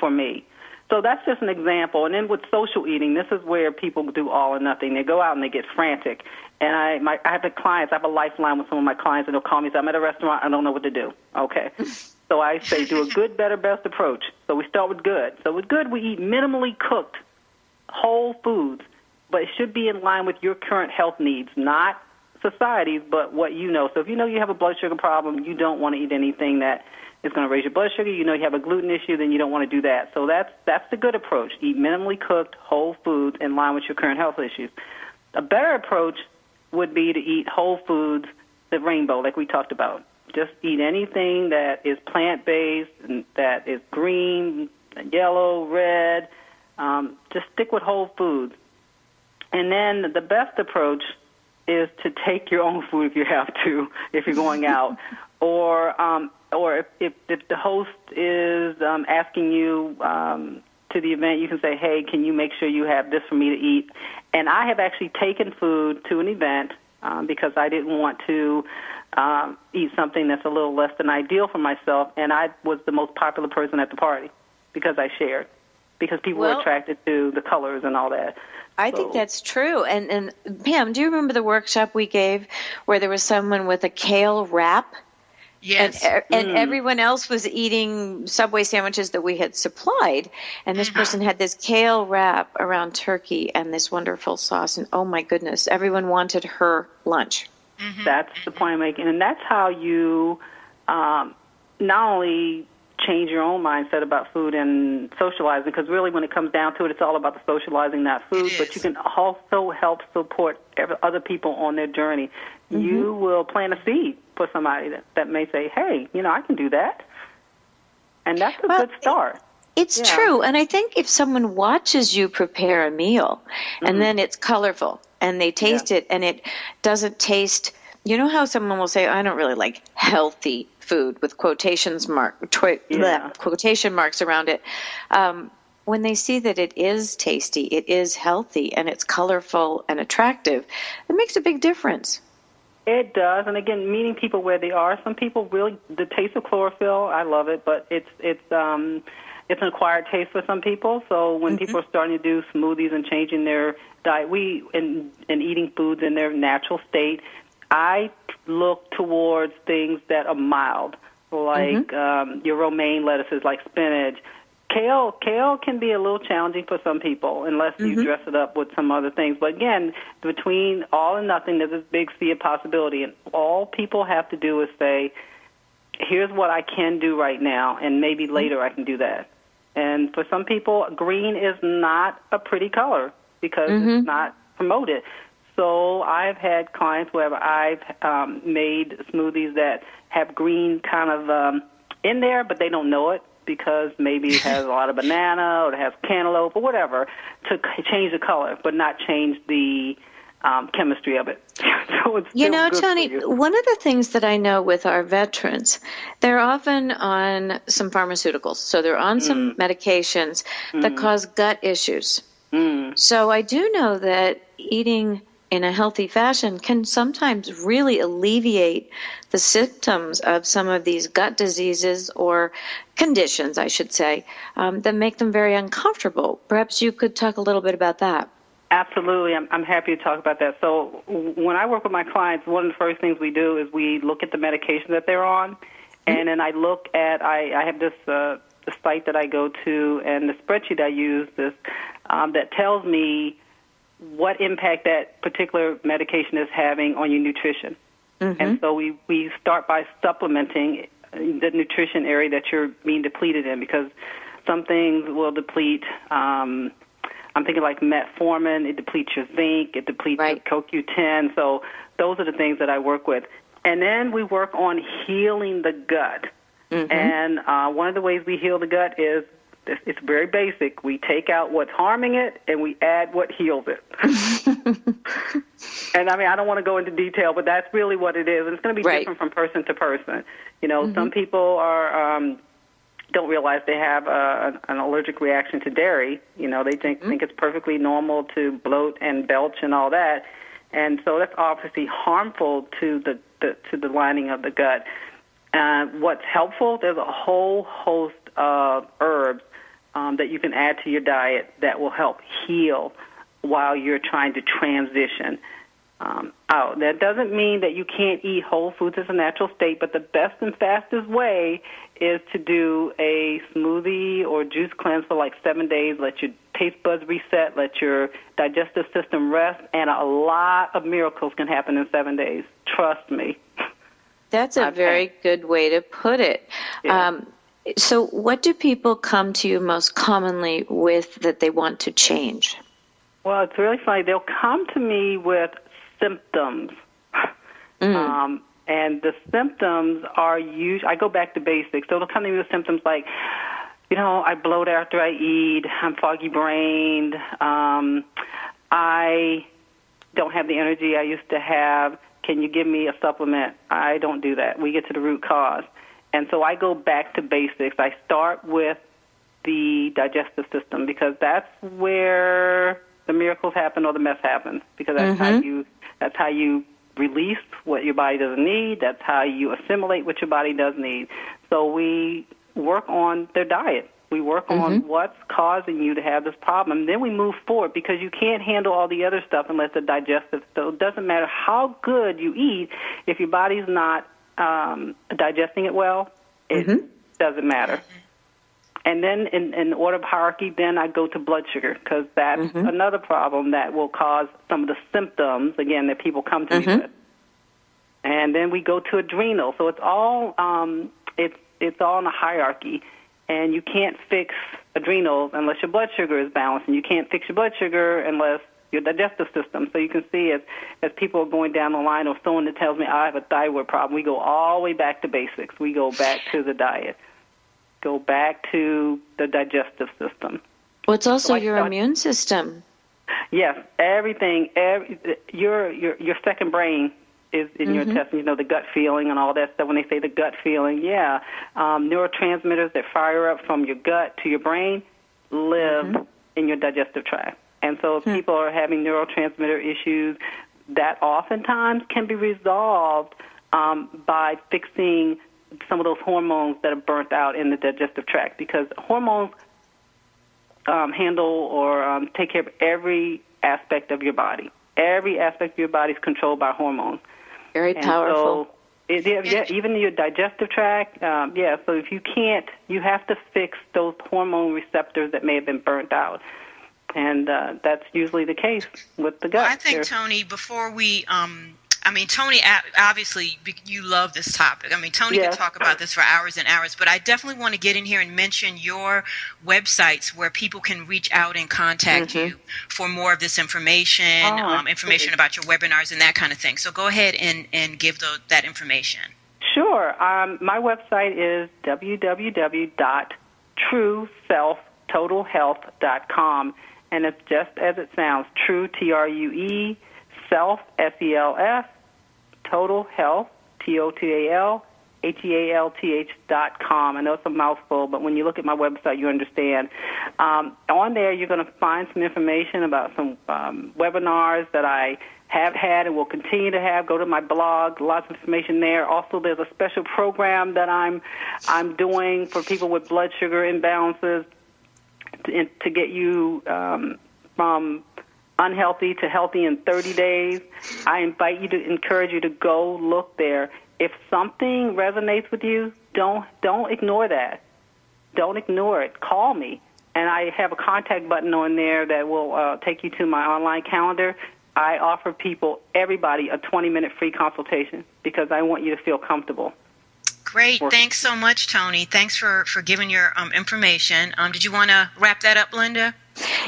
for me. So that's just an example. And then with social eating, this is where people do all or nothing. They go out and they get frantic. And I, my, I have the clients. I have a lifeline with some of my clients, and they'll call me. and say, "I'm at a restaurant. I don't know what to do." Okay. [laughs] so I say, do a good, better, best approach. So we start with good. So with good, we eat minimally cooked, whole foods, but it should be in line with your current health needs, not society's, but what you know. So if you know you have a blood sugar problem, you don't want to eat anything that is going to raise your blood sugar. You know you have a gluten issue, then you don't want to do that. So that's that's the good approach. Eat minimally cooked whole foods in line with your current health issues. A better approach would be to eat whole foods, the rainbow, like we talked about. Just eat anything that is plant based, and that is green, yellow, red. Um, just stick with whole foods. And then the best approach is to take your own food if you have to, [laughs] if you're going out, [laughs] or um, or if, if if the host is um, asking you um, to the event, you can say, "Hey, can you make sure you have this for me to eat?" And I have actually taken food to an event um, because I didn't want to um, eat something that's a little less than ideal for myself, and I was the most popular person at the party because I shared, because people Well- were attracted to the colors and all that. I think that's true. And and Pam, do you remember the workshop we gave where there was someone with a kale wrap? Yes. And, and everyone else was eating Subway sandwiches that we had supplied. And this mm-hmm. person had this kale wrap around turkey and this wonderful sauce. And oh my goodness, everyone wanted her lunch. Mm-hmm. That's the point I'm making, and that's how you um, not only change your own mindset about food and socializing, because really, when it comes down to it, it's all about the socializing, not food. But you can also help support other people on their journey. Mm-hmm. You will plant a seed for somebody that, that may say, "Hey, you know, I can do that," and that's a Well, good start. It's Yeah. true. And I think if someone watches you prepare a meal and Mm-hmm. then it's colorful and they taste it and it doesn't taste, you know how someone will say, I don't really like healthy food with quotations mark, twi- Yeah. bleh, quotation marks around it. Um, when they see that it is tasty, it is healthy, and it's colorful and attractive, it makes a big difference. It does, and again, meeting people where they are. Some people really the taste of chlorophyll. I love it, but it's it's um it's an acquired taste for some people. So when people are starting to do smoothies and changing their diet, we and and eating foods in their natural state, I look towards things that are mild, like um, your romaine lettuces, like spinach. Kale, kale can be a little challenging for some people unless you dress it up with some other things. But again, between all and nothing, there's this big sea of possibility, and all people have to do is say, "Here's what I can do right now, and maybe later I can do that." And for some people, green is not a pretty color because it's not promoted. So I've had clients where I've um, made smoothies that have green kind of um, in there, but they don't know it because maybe it has a lot of [laughs] banana or it has cantaloupe or whatever to c- change the color, but not change the um, chemistry of it. [laughs] so it's You know, Toni, you. one of the things that I know with our veterans, they're often on some pharmaceuticals. So they're on some mm. medications that mm. cause gut issues. Mm. So I do know that eating in a healthy fashion can sometimes really alleviate the symptoms of some of these gut diseases or conditions, I should say, um, that make them very uncomfortable. Perhaps you could talk a little bit about that. Absolutely, I'm, I'm happy to talk about that. So, when I work with my clients, one of the first things we do is we look at the medication that they're on, and then I look at I, I have this uh, the site that I go to and the spreadsheet I use this um, that tells me what impact that particular medication is having on your nutrition. And so we we start by supplementing the nutrition area that you're being depleted in because some things will deplete. Um, I'm thinking like metformin. It depletes your zinc. It depletes Right. your CoQ10. So those are the things that I work with. And then we work on healing the gut. And uh, one of the ways we heal the gut is it's very basic. We take out what's harming it and we add what heals it. [laughs] and I mean, I don't want to go into detail, but that's really what it is. And it's going to be Right. different from person to person. You know, some people are um, don't realize they have uh, an, an allergic reaction to dairy. You know, they think think it's perfectly normal to bloat and belch and all that, and so that's obviously harmful to the, the to the lining of the gut. Uh, what's helpful? There's a whole host of herbs um, that you can add to your diet that will help heal while you're trying to transition um, out. That doesn't mean that you can't eat whole foods as a natural state, but the best and fastest way is to do a smoothie or juice cleanse for like seven days. Let your taste buds reset, let your digestive system rest, and a lot of miracles can happen in seven days. Trust me. That's a I've very good way to put it. Yeah. Um, so, what do people come to you most commonly with that they want to change? Well, it's really funny. They'll come to me with symptoms. Um, and the symptoms are usually, I go back to basics. So they'll come to me with symptoms like, you know, I bloat after I eat, I'm foggy brained, um, I don't have the energy I used to have. Can you give me a supplement? I don't do that. We get to the root cause. And so I go back to basics. I start with the digestive system because that's where the miracles happen or the mess happens because that's how mm-hmm. you that's how you release what your body doesn't need. That's how you assimilate what your body does need. So we work on their diet. We work on mm-hmm. what's causing you to have this problem. Then we move forward because you can't handle all the other stuff unless the digestive. So it doesn't matter how good you eat if your body's not um, digesting it well. It doesn't matter. And then in, in order of hierarchy, then I go to blood sugar because that's another problem that will cause some of the symptoms again that people come to me with. And then we go to adrenal. So it's all um, it's it's all in a hierarchy, and you can't fix adrenals unless your blood sugar is balanced, and you can't fix your blood sugar unless your digestive system. So you can see as as people are going down the line, or someone that tells me I have a thyroid problem, we go all the way back to basics. We go back to the diet. go back to the digestive system. Well, it's also So your thought- immune system. Yes, everything. Every, your your your second brain is in your intestine. You know the gut feeling and all that stuff. When they say the gut feeling, yeah, um, neurotransmitters that fire up from your gut to your brain live in your digestive tract. And so if people are having neurotransmitter issues, that oftentimes can be resolved um, by fixing some of those hormones that are burnt out in the digestive tract because hormones um, handle or um, take care of every aspect of your body. Every aspect of your body is controlled by hormones. Very And powerful. So it, yeah, yeah, even your digestive tract, um, yeah. So if you can't, you have to fix those hormone receptors that may have been burnt out, and uh, that's usually the case with the gut. I think Toni, before we, um, I mean, Toni, obviously you love this topic. I mean, Toni Yes. could talk about this for hours and hours, but I definitely want to get in here and mention your websites where people can reach out and contact you for more of this information, Mm-hmm. Oh, um, information about your webinars and that kind of thing. So go ahead and, and give the, that information. Sure. Um, my website is www.trueselftotalhealth.com, and it's just as it sounds: true, T R U E, self, S E L F, total health, T O T A L. H E A L T H dot com. I know it's a mouthful, but when you look at my website, you understand. Um, on there, you're going to find some information about some um, webinars that I have had and will continue to have. Go to my blog, lots of information there. Also, there's a special program that I'm I'm doing for people with blood sugar imbalances to, get you um, from unhealthy to healthy in 30 days. I invite you to encourage you to go look there. If something resonates with you, don't don't ignore that. Don't ignore it. Call me, and I have a contact button on there that will uh, take you to my online calendar. I offer people, everybody, a 20 minute free consultation because I want you to feel comfortable. Great. Thanks so much, Toni. Thanks for, for giving your um, information. Um, did you want to wrap that up, Linda?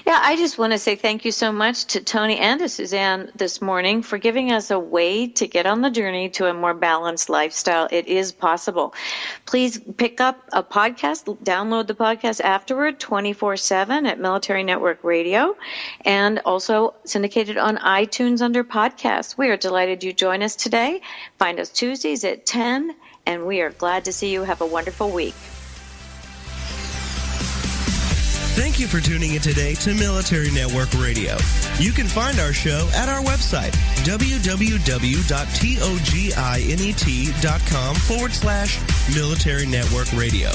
Yeah, I just want to say thank you so much to Toni and to Suzanne this morning for giving us a way to get on the journey to a more balanced lifestyle. It is possible. Please pick up a podcast, download the podcast afterward 24 7 at Military Network Radio, and also syndicated on iTunes under podcasts. We are delighted you join us today. Find us Tuesdays at 10, and we are glad to see you. Have a wonderful week. Thank you for tuning in today to Military Network Radio. You can find our show at our website, www.toginet.com forward slash Military Network Radio.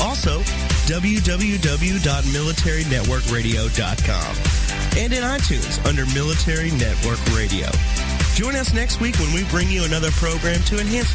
Also, www.militarynetworkradio.com. And in iTunes under Military Network Radio. Join us next week when we bring you another program to enhance